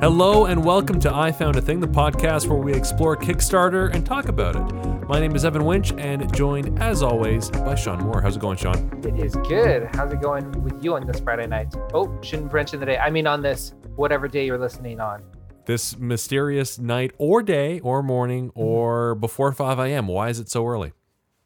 Hello and welcome to I Found a Thing, the podcast where we explore Kickstarter and talk about it. My name is Evan Winch and joined, as always, by Sean Moore. How's it going, Sean? It is good. How's it going with you on this Friday night? Oh, shouldn't mention the day. I mean, on this whatever day you're listening on. This mysterious night or day or morning or before 5 a.m. Why is it so early?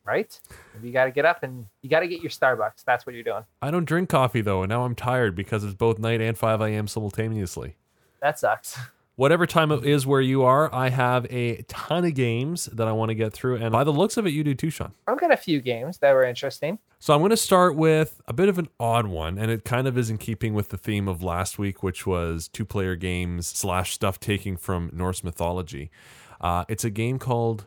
Right? Maybe you got to get up and you got to get your Starbucks. That's what you're doing. I don't drink coffee though, and now I'm tired because it's both night and 5 a.m. simultaneously. That sucks. Whatever time it is where you are, I have a ton of games that I want to get through. And by the looks of it, you do too, Sean. I've got a few games that were interesting. So I'm going to start with a bit of an odd one, and it kind of is in keeping with the theme of last week, which was two player games slash stuff taking from Norse mythology. Uh, it's a game called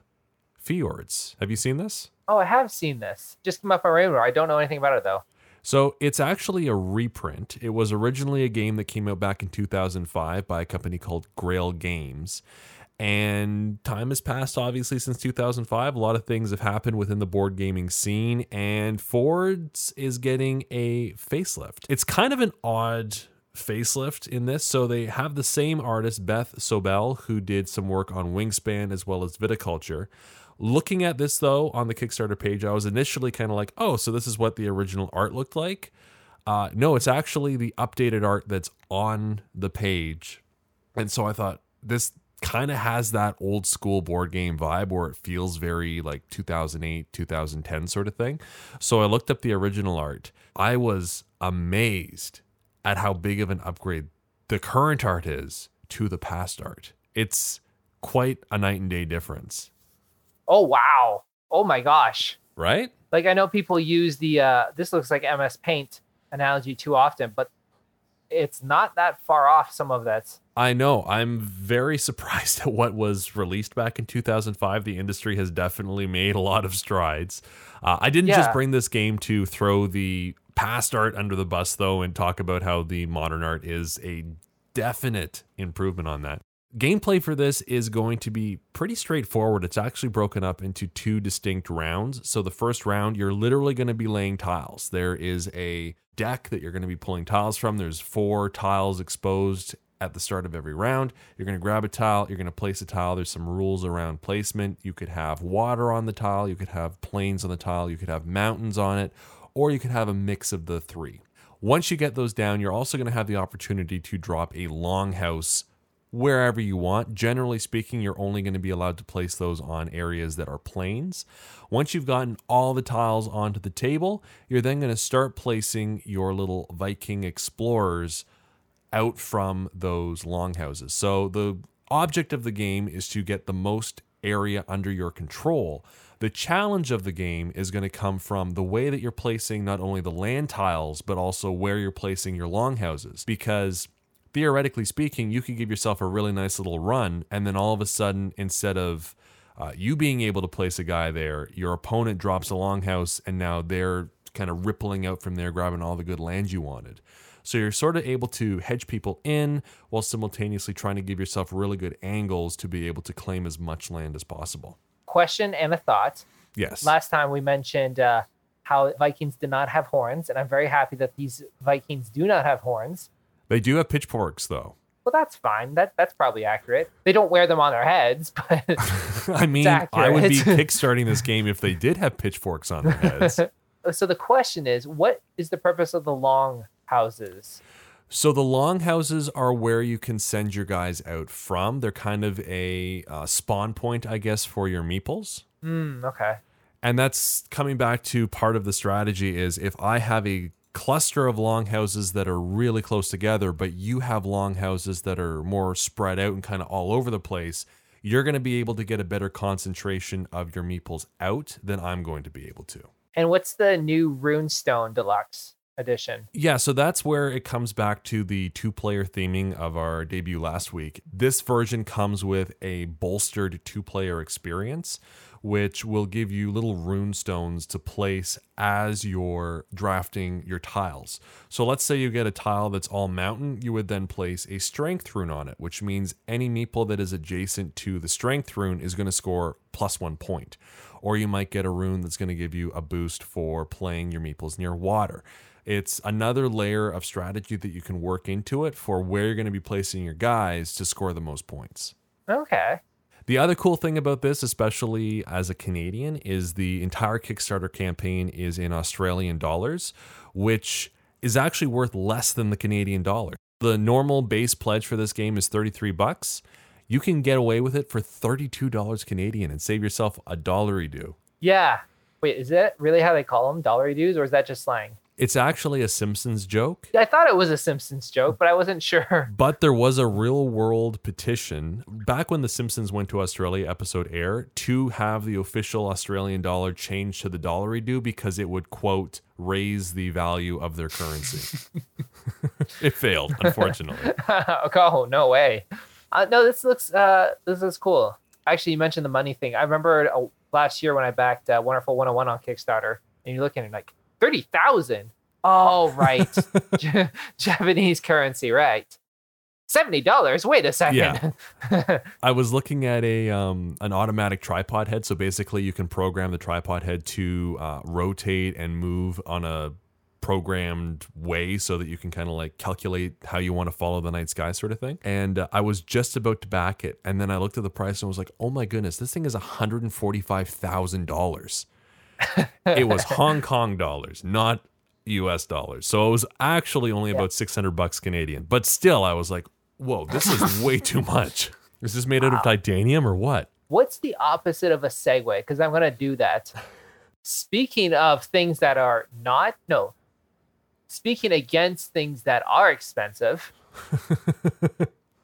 Fjords. Have you seen this? Oh, I have seen this. Just came up on radar. I don't know anything about it though. So it's actually a reprint. It was originally a game that came out back in 2005 by a company called Grail Games. And time has passed, obviously, since 2005. A lot of things have happened within the board gaming scene, and Fjords is getting a facelift. It's kind of an odd facelift in this. So they have the same artist, Beth Sobel, who did some work on Wingspan as well as Viticulture. Looking at this though on the Kickstarter page, I was initially kind of like, oh, so this is what the original art looked like. Uh, no, it's actually the updated art that's on the page. And so I thought this kind of has that old school board game vibe where it feels very like 2008, 2010 sort of thing. So I looked up the original art. I was amazed at how big of an upgrade the current art is to the past art. It's quite a night and day difference. Oh wow. Oh my gosh. Right? Like I know people use the uh this looks like MS Paint analogy too often, but it's not that far off some of that. I know. I'm very surprised at what was released back in 2005. The industry has definitely made a lot of strides. Uh, I didn't Yeah. just bring this game to throw the past art under the bus, though, and talk about how the modern art is a definite improvement on that. Gameplay for this is going to be pretty straightforward. It's actually broken up into two distinct rounds. So, the first round, you're literally going to be laying tiles. There is a deck that you're going to be pulling tiles from. There's four tiles exposed at the start of every round. You're going to grab a tile, you're going to place a tile. There's some rules around placement. You could have water on the tile, you could have plains on the tile, you could have mountains on it, or you could have a mix of the three. Once you get those down, you're also going to have the opportunity to drop a longhouse wherever you want. Generally speaking, you're only going to be allowed to place those on areas that are plains. Once you've gotten all the tiles onto the table, you're then going to start placing your little Viking explorers out from those longhouses. So the object of the game is to get the most area under your control. The challenge of the game is going to come from the way that you're placing not only the land tiles, but also where you're placing your longhouses. Because theoretically speaking, you could give yourself a really nice little run, and then all of a sudden, instead of uh, you being able to place a guy there, your opponent drops a longhouse, and now they're kind of rippling out from there, grabbing all the good land you wanted. So you're sort of able to hedge people in while simultaneously trying to give yourself really good angles to be able to claim as much land as possible. Question and a thought. Yes. Last time we mentioned uh, how Vikings did not have horns, and I'm very happy that these Vikings do not have horns. They do have pitchforks, though. Well, that's fine. That that's probably accurate. They don't wear them on their heads, but I mean, I would be kickstarting this game if they did have pitchforks on their heads. so the question is, what is the purpose of the long houses? So the longhouses are where you can send your guys out from. They're kind of a uh, spawn point, I guess, for your meeples. Hmm. Okay. And that's coming back to part of the strategy is if I have a cluster of longhouses that are really close together, but you have longhouses that are more spread out and kind of all over the place, you're going to be able to get a better concentration of your meeples out than I'm going to be able to. And what's the new Runestone Deluxe edition? Yeah, so that's where it comes back to the two player theming of our debut last week. This version comes with a bolstered two player experience, which will give you little rune stones to place as you're drafting your tiles. So let's say you get a tile that's all mountain, you would then place a strength rune on it, which means any meeple that is adjacent to the strength rune is going to score plus one point. or you might get a rune that's going to give you a boost for playing your meeples near water. It's another layer of strategy that you can work into it for where you're going to be placing your guys to score the most points. Okay. The other cool thing about this, especially as a Canadian, is the entire Kickstarter campaign is in Australian dollars, which is actually worth less than the Canadian dollar. The normal base pledge for this game is 33 bucks. You can get away with it for $32 Canadian and save yourself a dollary do. Yeah. Wait, is that really how they call them, dollary dues, or is that just slang? It's actually a Simpsons joke. I thought it was a Simpsons joke, but I wasn't sure. But there was a real world petition back when The Simpsons went to Australia episode air to have the official Australian dollar changed to the dollary do because it would, quote, raise the value of their currency. it failed, unfortunately. oh no way. Uh, no, this looks uh, this is cool. Actually, you mentioned the money thing. I remember uh, last year when I backed uh, Wonderful 101 on Kickstarter, and you're looking at like Thirty thousand. All oh. right, J- Japanese currency, right? Seventy dollars. Wait a second. Yeah. I was looking at a um, an automatic tripod head. So basically, you can program the tripod head to uh, rotate and move on a programmed way so that you can kind of like calculate how you want to follow the night sky sort of thing and uh, i was just about to back it and then i looked at the price and was like oh my goodness this thing is $145000 it was Hong Kong dollars, not US dollars. So it was actually only Yeah. about 600 bucks Canadian. But still, I was like, whoa, this is way too much. Is this made out of titanium or what? What's the opposite of a segue? Because I'm gonna do that. Speaking of things that are not no. Speaking against things that are expensive,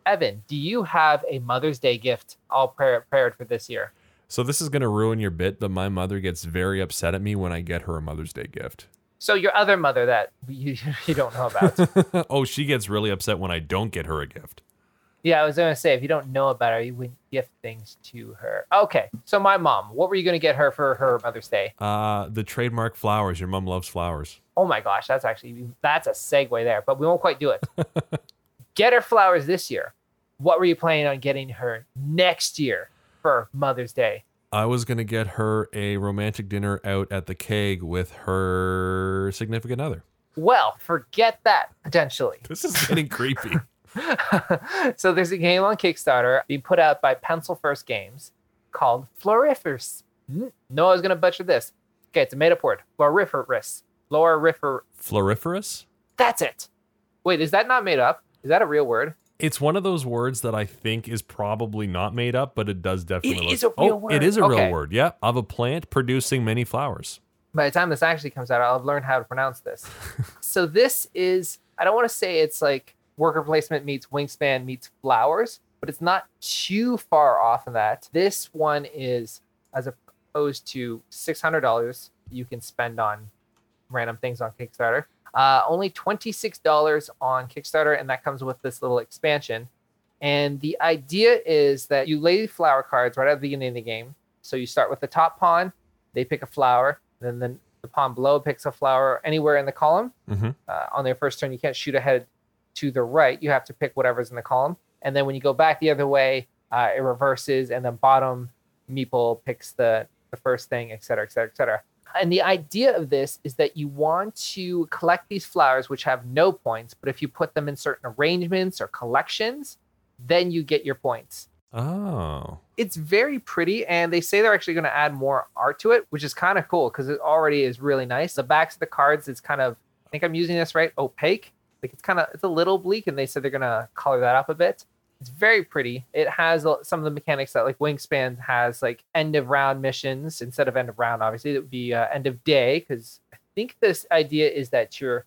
Evan, do you have a Mother's Day gift all pre- prepared for this year? So this is going to ruin your bit, but my mother gets very upset at me when I get her a Mother's Day gift. So your other mother that you, you don't know about. oh, she gets really upset when I don't get her a gift. yeah, I was gonna say if you don't know about her, you wouldn't gift things to her. Okay, so my mom, what were you gonna get her for her Mother's Day? Uh, the trademark flowers. Your mom loves flowers. Oh my gosh, that's actually that's a segue there, but we won't quite do it. Get her flowers this year. What were you planning on getting her next year for Mother's Day? I was going to get her a romantic dinner out at the keg with her significant other. Well, forget that potentially. This is getting creepy. so there's a game on Kickstarter being put out by Pencil First Games called Floriferous. Mm, No, I was gonna butcher this. Okay, it's a made-up word. Floriferous. Florifer. Floriferous? That's it. Wait, is that not made up? Is that a real word? It's one of those words that I think is probably not made up, but it does definitely. is look- a real oh, word. It is a real word. Yeah, of a plant producing many flowers. by the time this actually comes out, I'll have learned how to pronounce this. so this is I don't want to say it's like worker placement meets wingspan meets flowers, but it's not too far off of that. This one is as opposed to six hundred dollars you can spend on random things on Kickstarter. Uh, only twenty six dollars on Kickstarter, and that comes with this little expansion. And the idea is that you lay flower cards right at the beginning of the game. So you start with the top pawn, they pick a flower, then the, the pawn below picks a flower anywhere in the column. Mhm. Uh, on their first turn, you can't shoot ahead to the right. You have to pick whatever's in the column. And then when you go back the other way, uh, it reverses, and then bottom meeple picks the, the first thing, et cetera, et cetera, et cetera. And the idea of this is that you want to collect these flowers, which have no points, but if you put them in certain arrangements or collections, then you get your points. Oh. it's very pretty and they say they're actually going to add more art to it which is kind of cool because it already is really nice. The backs of the cards is kind of i think i'm using this right opaque? Like it's kind of it's a little bleak and they said they're going to color that up a bit it's very pretty it has some of the mechanics that like wingspan has like end of round missions instead of end of round obviously it would be uh, end of day because i think this idea is that you're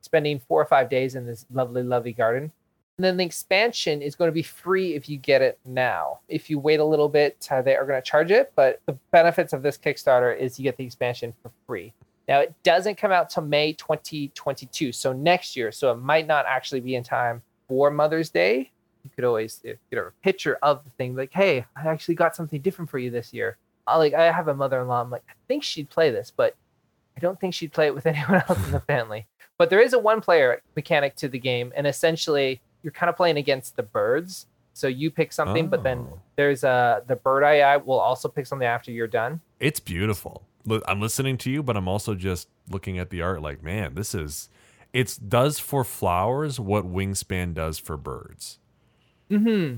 spending four or five days in this lovely lovely garden and then the expansion is going to be free if you get it now. If you wait a little bit, uh, they are going to charge it. But the benefits of this Kickstarter is you get the expansion for free. Now, it doesn't come out till May 2022, so next year. So it might not actually be in time for Mother's Day. You could always uh, get a picture of the thing, like, hey, I actually got something different for you this year. I, like, I have a mother in law. I'm like, I think she'd play this, but I don't think she'd play it with anyone else in the family. But there is a one player mechanic to the game, and essentially, you're kind of playing against the birds So you pick something, but then Oh. there's a the bird eye eye will also pick something after you're done. It's beautiful. Look, I'm listening to you, but I'm also just looking at the art like, man, this is it does for flowers what Wingspan does for birds. Mm-hmm.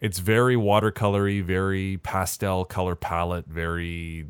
It's very watercolory, very pastel color palette, very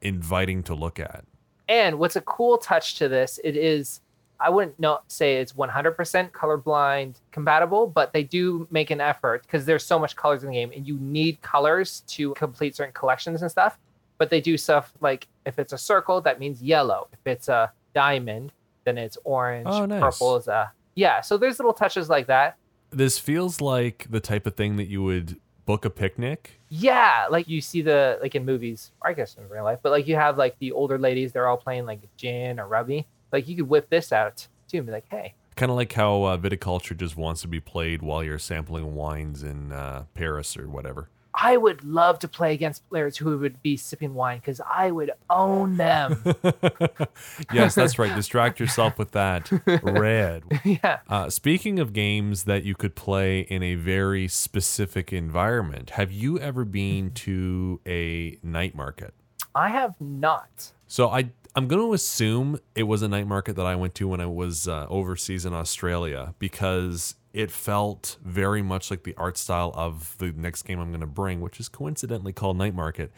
inviting to look at. And what's a cool touch to this, it is I wouldn't not say it's 100% colorblind compatible, but they do make an effort because there's so much colors in the game and you need colors to complete certain collections and stuff. But they do stuff like if it's a circle, that means yellow. If it's a diamond, then it's orange. Oh, nice. Purple is a yeah. So there's little touches like that. This feels like the type of thing that you would book a picnic. Yeah, like you see the like in movies, or I guess in real life, but like you have like the older ladies, they're all playing like gin or rugby. Like you could whip this out too and be like, hey, Kind of like how uh, viticulture just wants to be played while you're sampling wines in uh, Paris or whatever. I would love to play against players who would be sipping wine because I would own them. yes, that's right. Distract yourself with that red. yeah. Uh, speaking of games that you could play in a very specific environment, have you ever been to a night market? I have not. So I I'm going to assume it was a night market that I went to when I was uh, overseas in Australia because it felt very much like the art style of the next game I'm going to bring, which is coincidentally called Night Market.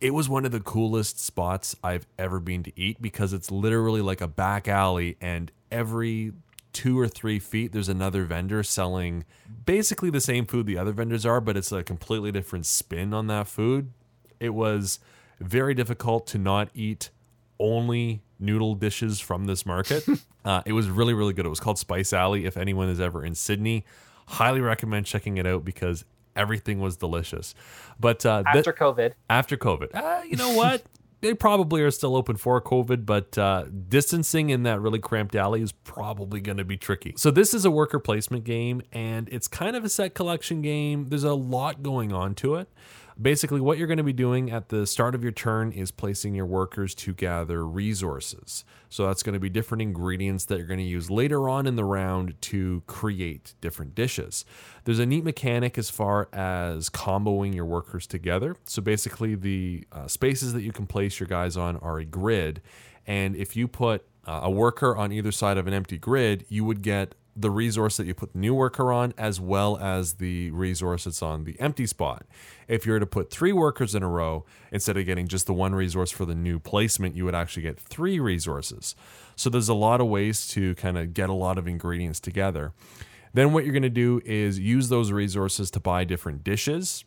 It was one of the coolest spots I've ever been to eat because it's literally like a back alley and every two or three feet there's another vendor selling basically the same food the other vendors are, but it's a completely different spin on that food. It was very difficult to not eat only noodle dishes from this market. uh, it was really, really good. It was called Spice Alley. If anyone is ever in Sydney, highly recommend checking it out because everything was delicious. But uh, th- After COVID, after COVID, uh, you know what? they probably are still open for COVID, but uh, distancing in that really cramped alley is probably going to be tricky. So, this is a worker placement game, and it's kind of a set collection game. There's a lot going on to it. Basically, what you're going to be doing at the start of your turn is placing your workers to gather resources. So, that's going to be different ingredients that you're going to use later on in the round to create different dishes. There's a neat mechanic as far as comboing your workers together. So, basically, the uh, spaces that you can place your guys on are a grid. And if you put uh, a worker on either side of an empty grid, you would get the resource that you put the new worker on as well as the resource that's on the empty spot. If you were to put three workers in a row, instead of getting just the one resource for the new placement, you would actually get three resources. So there's a lot of ways to kind of get a lot of ingredients together. Then what you're going to do is use those resources to buy different dishes,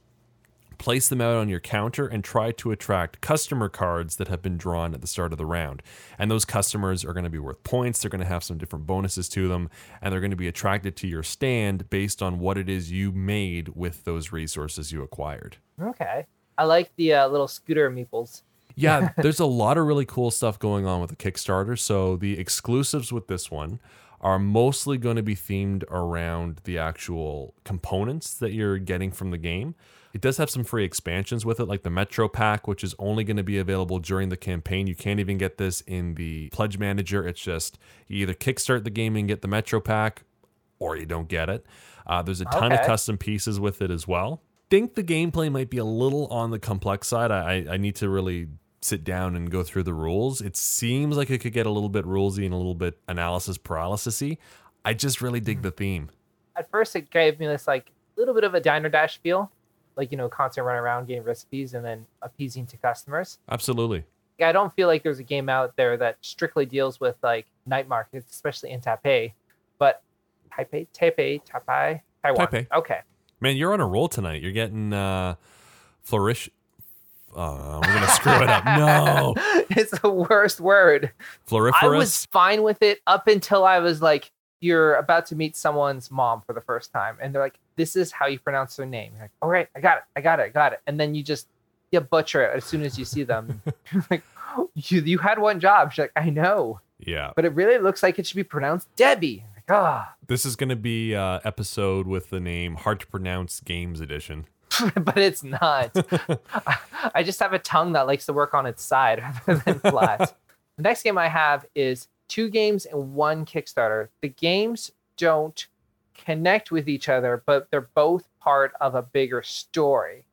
place them out on your counter and try to attract customer cards that have been drawn at the start of the round. And those customers are going to be worth points, they're going to have some different bonuses to them, and they're going to be attracted to your stand based on what it is you made with those resources you acquired. okay. I like the uh, little scooter meeples. Yeah, there's a lot of really cool stuff going on with the Kickstarter. So the exclusives with this one are mostly going to be themed around the actual components that you're getting from the game. It does have some free expansions with it, like the Metro Pack, which is only going to be available during the campaign. You can't even get this in the Pledge Manager. It's just you either kickstart the game and get the Metro Pack, or you don't get it. Uh, there's a ton of custom pieces with it as well. Think the gameplay might be a little on the complex side. I, I I need to really sit down and go through the rules. It seems like it could get a little bit rulesy and a little bit analysis paralysisy. I just really dig the theme. At first, it gave me this like little bit of a diner dash feel, like you know, constant run around getting recipes and then appeasing to customers. Absolutely. I don't feel like there's a game out there that strictly deals with like night markets, especially in Taipei. But Taipei, Taipei, Taipei, Taiwan. Taipei. Okay. Man, you're on a roll tonight. You're getting uh flourish uh, we're gonna screw it up. No, it's the worst word. floriferous. I was fine with it up until I was like, you're about to meet someone's mom for the first time, and they're like, "This is how you pronounce their name." You're like, "All right, I got it, I got it, I got it," and then you just you butcher it as soon as you see them. Like, you you had one job. She's like, "I know," yeah. but it really looks like it should be pronounced Debbie. Like, ah, This is gonna be uh episode with the name hard to pronounce games edition. but it's not. I, I just have a tongue that likes to work on its side rather than flat. the next game I have is two games and one Kickstarter. The games don't connect with each other, but they're both part of a bigger story.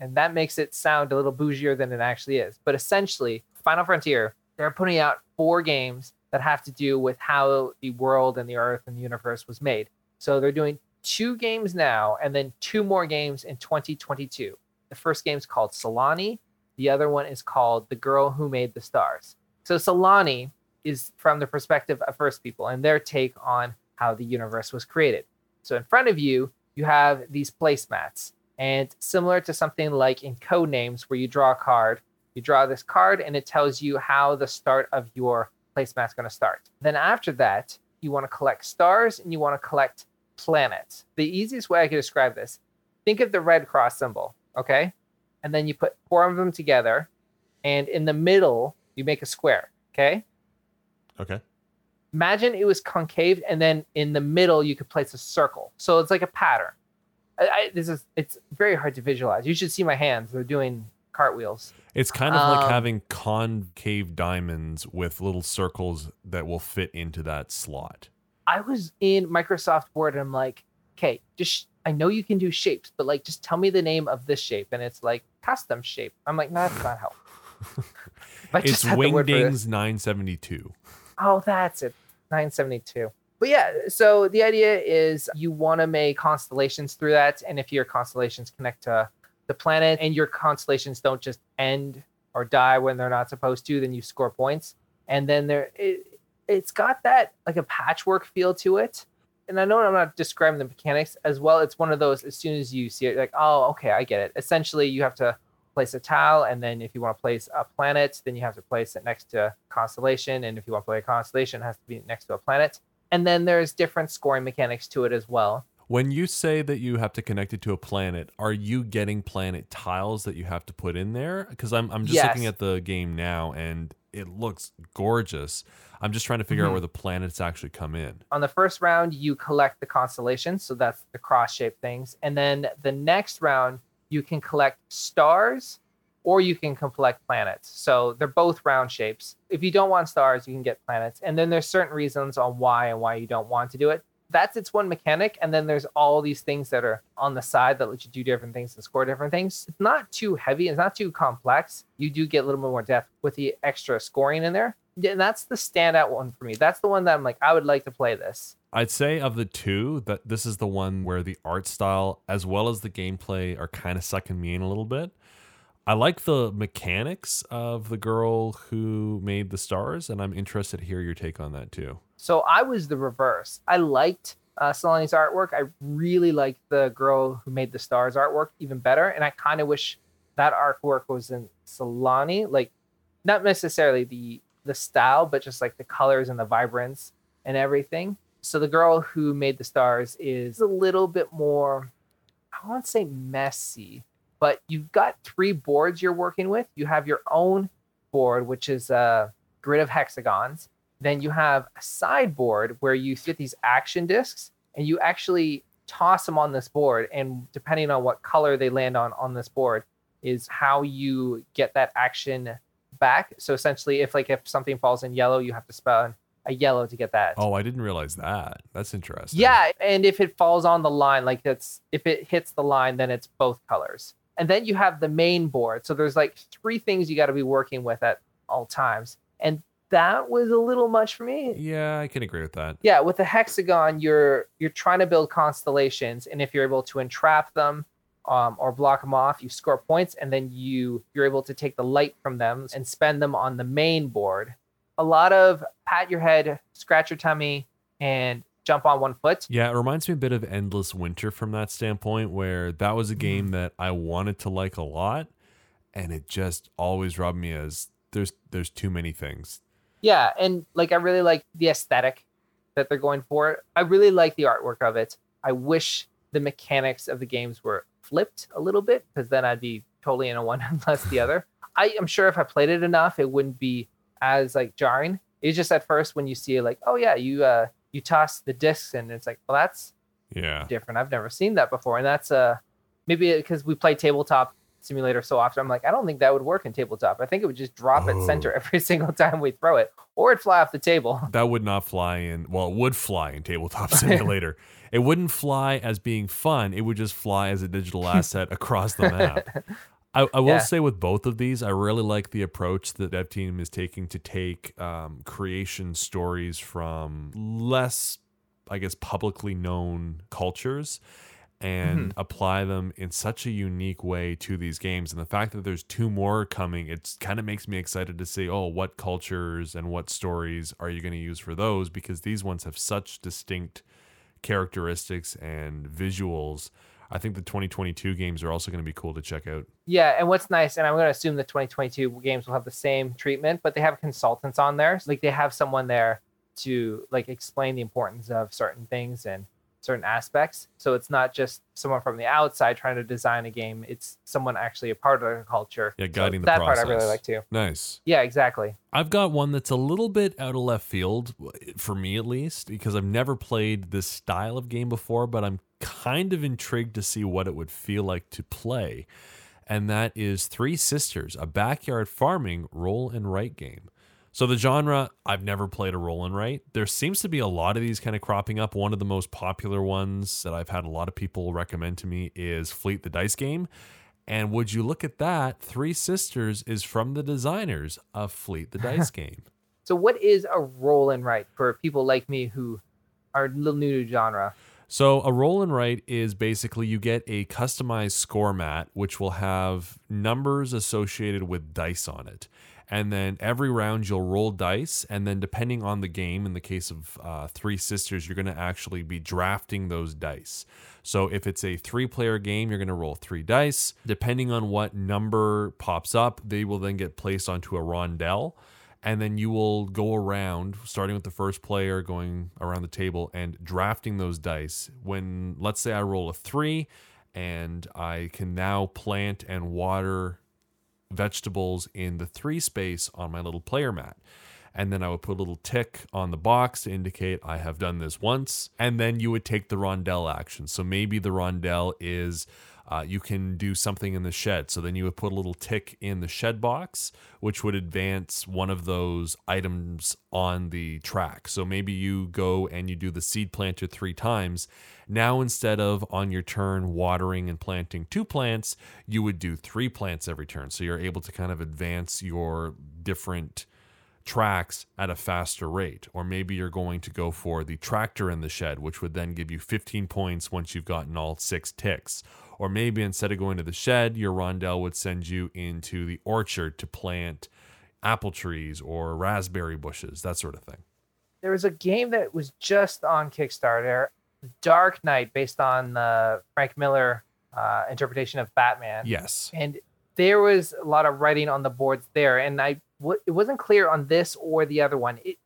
And that makes it sound a little bougier than it actually is. But essentially, Final Frontier, they're putting out four games that have to do with how the world and the earth and the universe was made. So they're doing two games now and then two more games in 2022. The first game's called Sulani, the other one is called The Girl Who Made the Stars. So Sulani is from the perspective of First People and their take on how the universe was created. So in front of you, you have these placemats. And similar to something like in code names where you draw a card, you draw this card and it tells you how the start of your placemat's going to start. Then after that, you want to collect stars and you want to collect planets. The easiest way I could describe this, think of the red cross symbol, okay? And then you put four of them together and in the middle, you make a square, okay? Okay. Imagine it was concave and then in the middle you could place a circle. So it's like a pattern. I, I, this is it's very hard to visualize. You should see my hands; they're doing cartwheels. It's kind of like Um, having concave diamonds with little circles that will fit into that slot. I was in Microsoft Word and I'm like, okay, just I know you can do shapes, but like just tell me the name of this shape, and it's like custom shape. I'm like, no, that's not helpful. I It's just had the word for this- Wingdings 972. Oh, that's it. 972. But yeah, so the idea is you want to make constellations through that. And if your constellations connect to the planet and your constellations don't just end or die when they're not supposed to, then you score points. And then there it, it's got that like a patchwork feel to it. And I know I'm not describing the mechanics as well. It's one of those as soon as you see it, like, oh, okay, I get it. Essentially, you have to place a tile, and then if you want to place a planet, then you have to place it next to a constellation. And if you want to play a constellation, it has to be next to a planet. And then there's different scoring mechanics to it as well. When you say that you have to connect it to a planet, are you getting planet tiles that you have to put in there? Because I'm I'm just Yes. looking at the game now and it looks gorgeous. I'm just trying to figure out Mhm. where the planets actually come in. On the first round, you collect the constellations, so that's the cross-shaped things. And then the next round, you can collect stars or you can collect planets. So they're both round shapes. If you don't want stars, you can get planets. And then there's certain reasons on why and why you don't want to do it. That's its one mechanic. And then there's all these things that are on the side that let you do different things and score different things. It's not too heavy, it's not too complex. You do get a little bit more depth with the extra scoring in there. And that's the standout one for me. That's the one that I'm like, I would like to play this. I'd say of the two that this is the one where the art style as well as the gameplay are kind of sucking me in a little bit. I like the mechanics of the girl who made the stars, and I'm interested to hear your take on that too. So I was the reverse. I liked uh, Sulani's artwork. I really liked the girl who made the stars artwork even better. And I kind of wish that artwork was in Sulani, like not necessarily the the style, but just like the colors and the vibrance and everything. So the girl who made the stars is a little bit more, I won't say messy, but you've got three boards you're working with. You have your own board, which is a grid of hexagons. Then you have a sideboard where you get these action discs and you actually toss them on this board. And depending on what color they land on on this board, is how you get that action back. So essentially, if like if something falls in yellow, you have to spend a yellow to get that. Oh, I didn't realize that. That's interesting. Yeah, and if it falls on the line, like that's if it hits the line, then it's both colors. And then you have the main board. So there's like three things you got to be working with at all times. And that was a little much for me. Yeah, I can agree with that. Yeah, with the hexagon, you're you're trying to build constellations, and if you're able to entrap them um, or block them off, you score points, and then you you're able to take the light from them and spend them on the main board. A lot of pat your head, scratch your tummy, and jump on one foot. Yeah, it reminds me a bit of Endless Winter from that standpoint, where that was a Mm-hmm. game that I wanted to like a lot, and it just always rubbed me as there's there's too many things. Yeah, and like I really like the aesthetic that they're going for. I really like the artwork of it. I wish the mechanics of the games were flipped a little bit because then I'd be totally in a one and less the other. I am sure if I played it enough, it wouldn't be as like jarring. It's just at first when you see like, oh yeah, you uh you toss the discs and it's like, well, that's Yeah. different. I've never seen that before, and that's uh maybe because we play tabletop simulator so often. I'm like, I don't think that would work in tabletop. I think it would just drop Oh. at center every single time we throw it, or it'd fly off the table. That would not fly in. Well, it would fly in Tabletop Simulator. it wouldn't fly as being fun. It would just fly as a digital asset across the map. I, I will Yeah. say with both of these, I really like the approach that Dev Team is taking to take um, creation stories from less, I guess, publicly known cultures and apply them in such a unique way to these games. And the fact that there's two more coming, it kind of makes me excited to see, oh, what cultures and what stories are you going to use for those? Because these ones have such distinct characteristics and visuals. I think the 2022 games are also going to be cool to check out. Yeah, and what's nice, and I'm going to assume the 2022 games will have the same treatment, but they have consultants on there. Like they have someone there to like explain the importance of certain things and certain aspects. So it's not just someone from the outside trying to design a game. It's someone actually a part of the culture. Yeah, So guiding the that part I really like too. Nice. Yeah, exactly. I've got one that's a little bit out of left field for me at least because I've never played this style of game before, but I'm kind of intrigued to see what it would feel like to play. And that is Three Sisters, a backyard farming roll and write game. So the genre, I've never played a roll and write. There seems to be a lot of these kind of cropping up. One of the most popular ones that I've had a lot of people recommend to me is Fleet the Dice game. And would you look at that? Three Sisters is from the designers of Fleet the Dice game. So what is a roll and write for people like me who are a little new to genre? So a roll and write is basically you get a customized score mat which will have numbers associated with dice on it. And then every round you'll roll dice, and then depending on the game, in the case of uh, Three Sisters, you're going to actually be drafting those dice. So if it's a three-player game, you're going to roll three dice. Depending on what number pops up, they will then get placed onto a rondelle and then you will go around starting with the first player going around the table and drafting those dice when let's say i roll a three and i can now plant and water vegetables in the three space on my little player mat and then I would put a little tick on the box to indicate I have done this once. And then you would take the rondelle action. So maybe the rondelle is uh, you can do something in the shed. So then you would put a little tick in the shed box, which would advance one of those items on the track. So maybe you go and you do the seed planter three times. Now, instead of on your turn watering and planting two plants, you would do three plants every turn. So you're able to kind of advance your different tracks at a faster rate. Or maybe you're going to go for the tractor in the shed, which would then give you 15 points once you've gotten all six ticks. Or maybe instead of going to the shed, your rondelle would send you into the orchard to plant apple trees or raspberry bushes, that sort of thing. There was a game that was just on Kickstarter, Dark Knight, based on the Frank Miller uh, interpretation of Batman. Yes. and there was a lot of writing on the boards there and i it wasn't clear on this or the other one. It,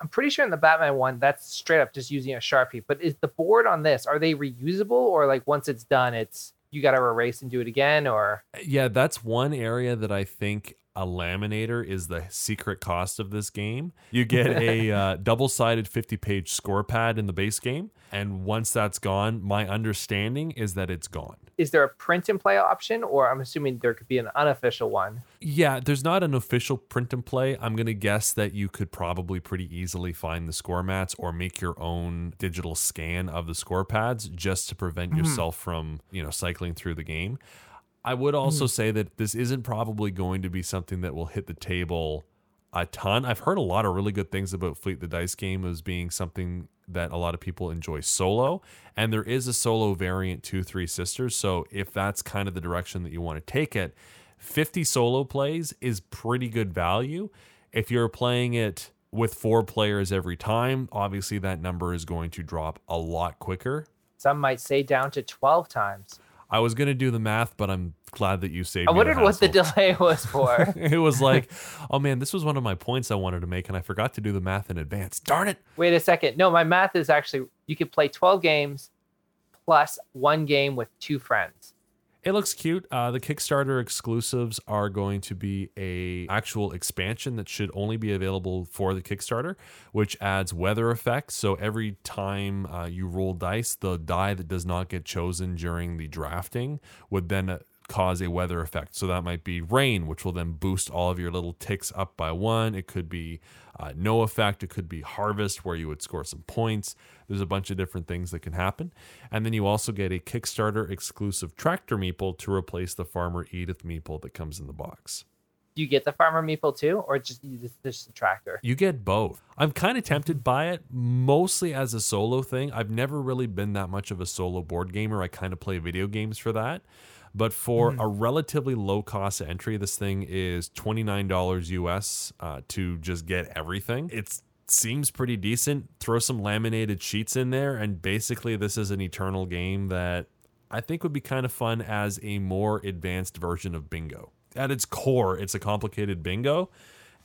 i'm pretty sure in the batman one that's straight up just using a sharpie but is the board on this are they reusable or like once it's done it's you got to erase and do it again or? Yeah, that's one area that I think a laminator is the secret cost of this game. You get a uh, double sided 50 page score pad in the base game. And once that's gone, my understanding is that it's gone. is there a print and play option or i'm assuming there could be an unofficial one Yeah, there's not an official print and play. I'm going to guess that you could probably pretty easily find the score mats or make your own digital scan of the score pads just to prevent yourself from, you know, cycling through the game. I would also hmm. say that this isn't probably going to be something that will hit the table a ton. I've heard a lot of really good things about Fleet the Dice game as being something that a lot of people enjoy solo. And there is a solo variant to Three Sisters. So if that's kind of the direction that you want to take it, 50 solo plays is pretty good value. If you're playing it with four players every time, obviously that number is going to drop a lot quicker. some might say down to 12 times I was going to do the math, but I'm glad that you saved i wondered what the delay was for it was like, oh man, this was one of my points I wanted to make, and I forgot to do the math in advance. Darn it. wait a second no my math is actually you could play 12 games plus one game with two friends It looks cute. Uh, the Kickstarter exclusives are going to be a actual expansion that should only be available for the Kickstarter, which adds weather effects. So every time uh, you roll dice, the die that does not get chosen during the drafting would then cause a weather effect. So that might be rain, which will then boost all of your little ticks up by one. It could be uh, no effect. It could be harvest, where you would score some points. There's a bunch of different things that can happen. And then you also get a Kickstarter exclusive tractor meeple to replace the Farmer Edith meeple that comes in the box. Do you get the farmer meeple too, or just just, just the tractor? You get both. I'm kind of tempted by it, mostly as a solo thing. I've never really been that much of a solo board gamer. I kind of play video games for that. But for a relatively low cost entry, this thing is $29 US uh, to just get everything. It seems pretty decent. Throw some laminated sheets in there, and basically, this is an eternal game that I think would be kind of fun as a more advanced version of bingo. At its core, it's a complicated bingo.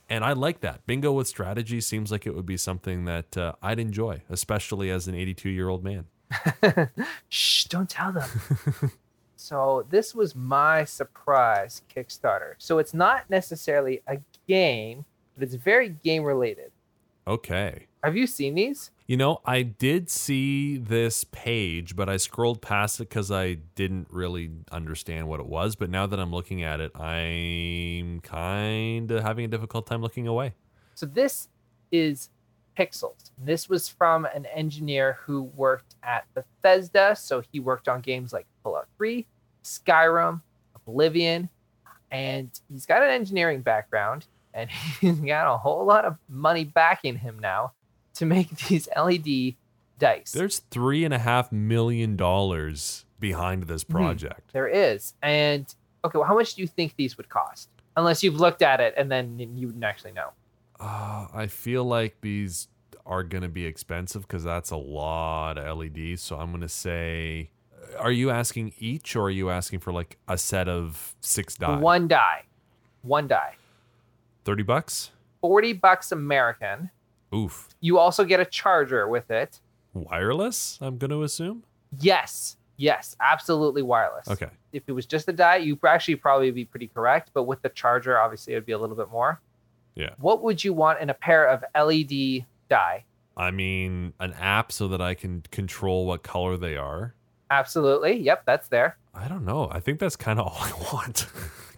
And I like that. Bingo with strategy seems like it would be something that uh, I'd enjoy, especially as an 82 year old man. Shh, don't tell them. so this was my surprise Kickstarter. So it's not necessarily a game, but it's very game related. Okay. Have you seen these? You know, I did see this page, but I scrolled past it because I didn't really understand what it was. But now that I'm looking at it, I'm kind of having a difficult time looking away. So this is Pixels. This was from an engineer who worked at Bethesda. So he worked on games like Fallout 3, Skyrim, Oblivion, and he's got an engineering background and he's got a whole lot of money backing him now to make these LED dice. There's three and a half million dollars behind this project. There is. And okay, well, how much do you think these would cost? Unless you've looked at it and then you wouldn't actually know. Uh, I feel like these are going to be expensive because that's a lot of LEDs. So I'm going to say, are you asking each or are you asking for like a set of six die? One die. One die. 30 bucks? 40 bucks American. Oof. You also get a charger with it. Wireless, I'm going to assume? Yes. Yes, absolutely wireless. Okay. If it was just a die, you actually probably be pretty correct, but with the charger, obviously it would be a little bit more. Yeah. What would you want in a pair of LED die? I mean, an app so that I can control what color they are. Absolutely. Yep, that's there. I don't know. I think that's kind of all I want,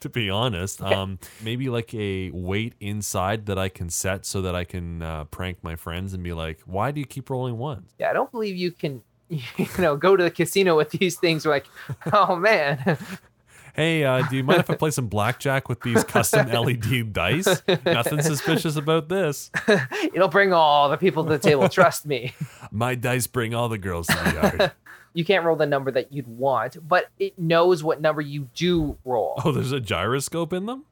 to be honest. Um, maybe like a weight inside that I can set so that I can uh, prank my friends and be like, "Why do you keep rolling ones?" Yeah, I don't believe you can, you know, go to the casino with these things. Like, oh man, Hey, uh, do you mind if I play some blackjack with these custom LED dice? Nothing suspicious about this. it'll bring all the people to the table. Trust me. My dice bring all the girls to the yard. You can't roll the number that you'd want, but it knows what number you do roll. Oh, there's a gyroscope in them?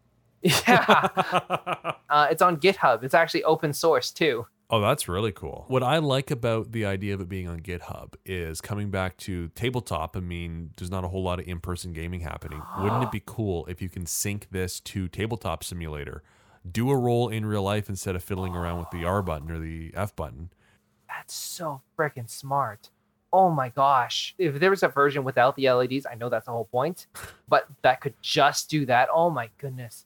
Yeah. uh, it's on GitHub. It's actually open source too. Oh, that's really cool. What I like about the idea of it being on GitHub is coming back to tabletop. I mean, there's not a whole lot of in person gaming happening. Wouldn't it be cool if you can sync this to Tabletop Simulator, do a roll in real life instead of fiddling around with the R button or the F button? That's so freaking smart. Oh my gosh. If there was a version without the LEDs, I know that's the whole point, but that could just do that. Oh my goodness.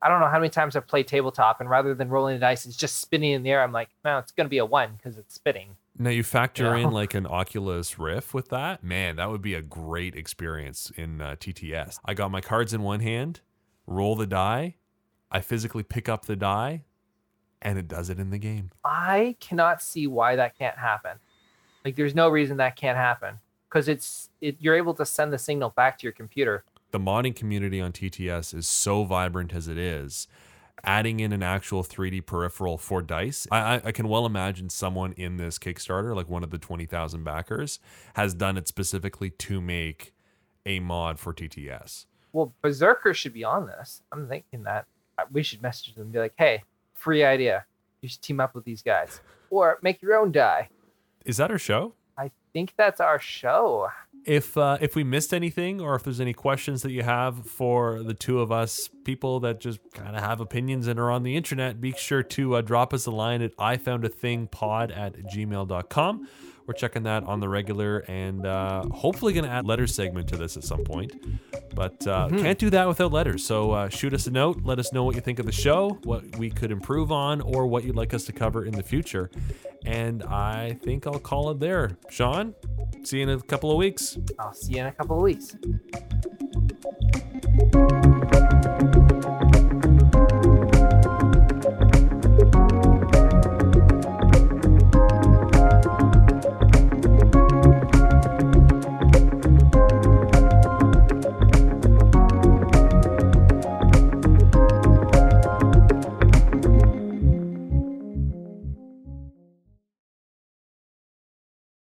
I don't know how many times I've played tabletop, and rather than rolling the dice, it's just spinning in the air. I'm like, no, it's going to be a one because it's spinning. Now you factor Yeah. in like an Oculus Rift with that, man, that would be a great experience in uh, TTS. I got my cards in one hand, roll the die, I physically pick up the die, and it does it in the game. I cannot see why that can't happen. Like, there's no reason that can't happen because it's it, you're able to send the signal back to your computer. The modding community on TTS is so vibrant as it is. Adding in an actual 3D peripheral for dice, I, I, can well imagine someone in this Kickstarter, like one of the 20,000 backers, has done it specifically to make a mod for TTS. Well, Berserker should be on this. I'm thinking that uh, we should message them and be like, hey, free idea. You should team up with these guys or make your own die. Is that our show? I think that's our show. If uh, if we missed anything, or if there's any questions that you have for the two of us, people that just kind of have opinions and are on the internet, be sure to uh, drop us a line at I found a thing pod at gmail.com. We're checking that on the regular and uh, hopefully going to add letter segment to this at some point. But uh, can't do that without letters. So uh, shoot us a note. Let us know what you think of the show, what we could improve on, or what you'd like us to cover in the future. And I think I'll call it there. Sean, see you in a couple of weeks. I'll see you in a couple of weeks. bye.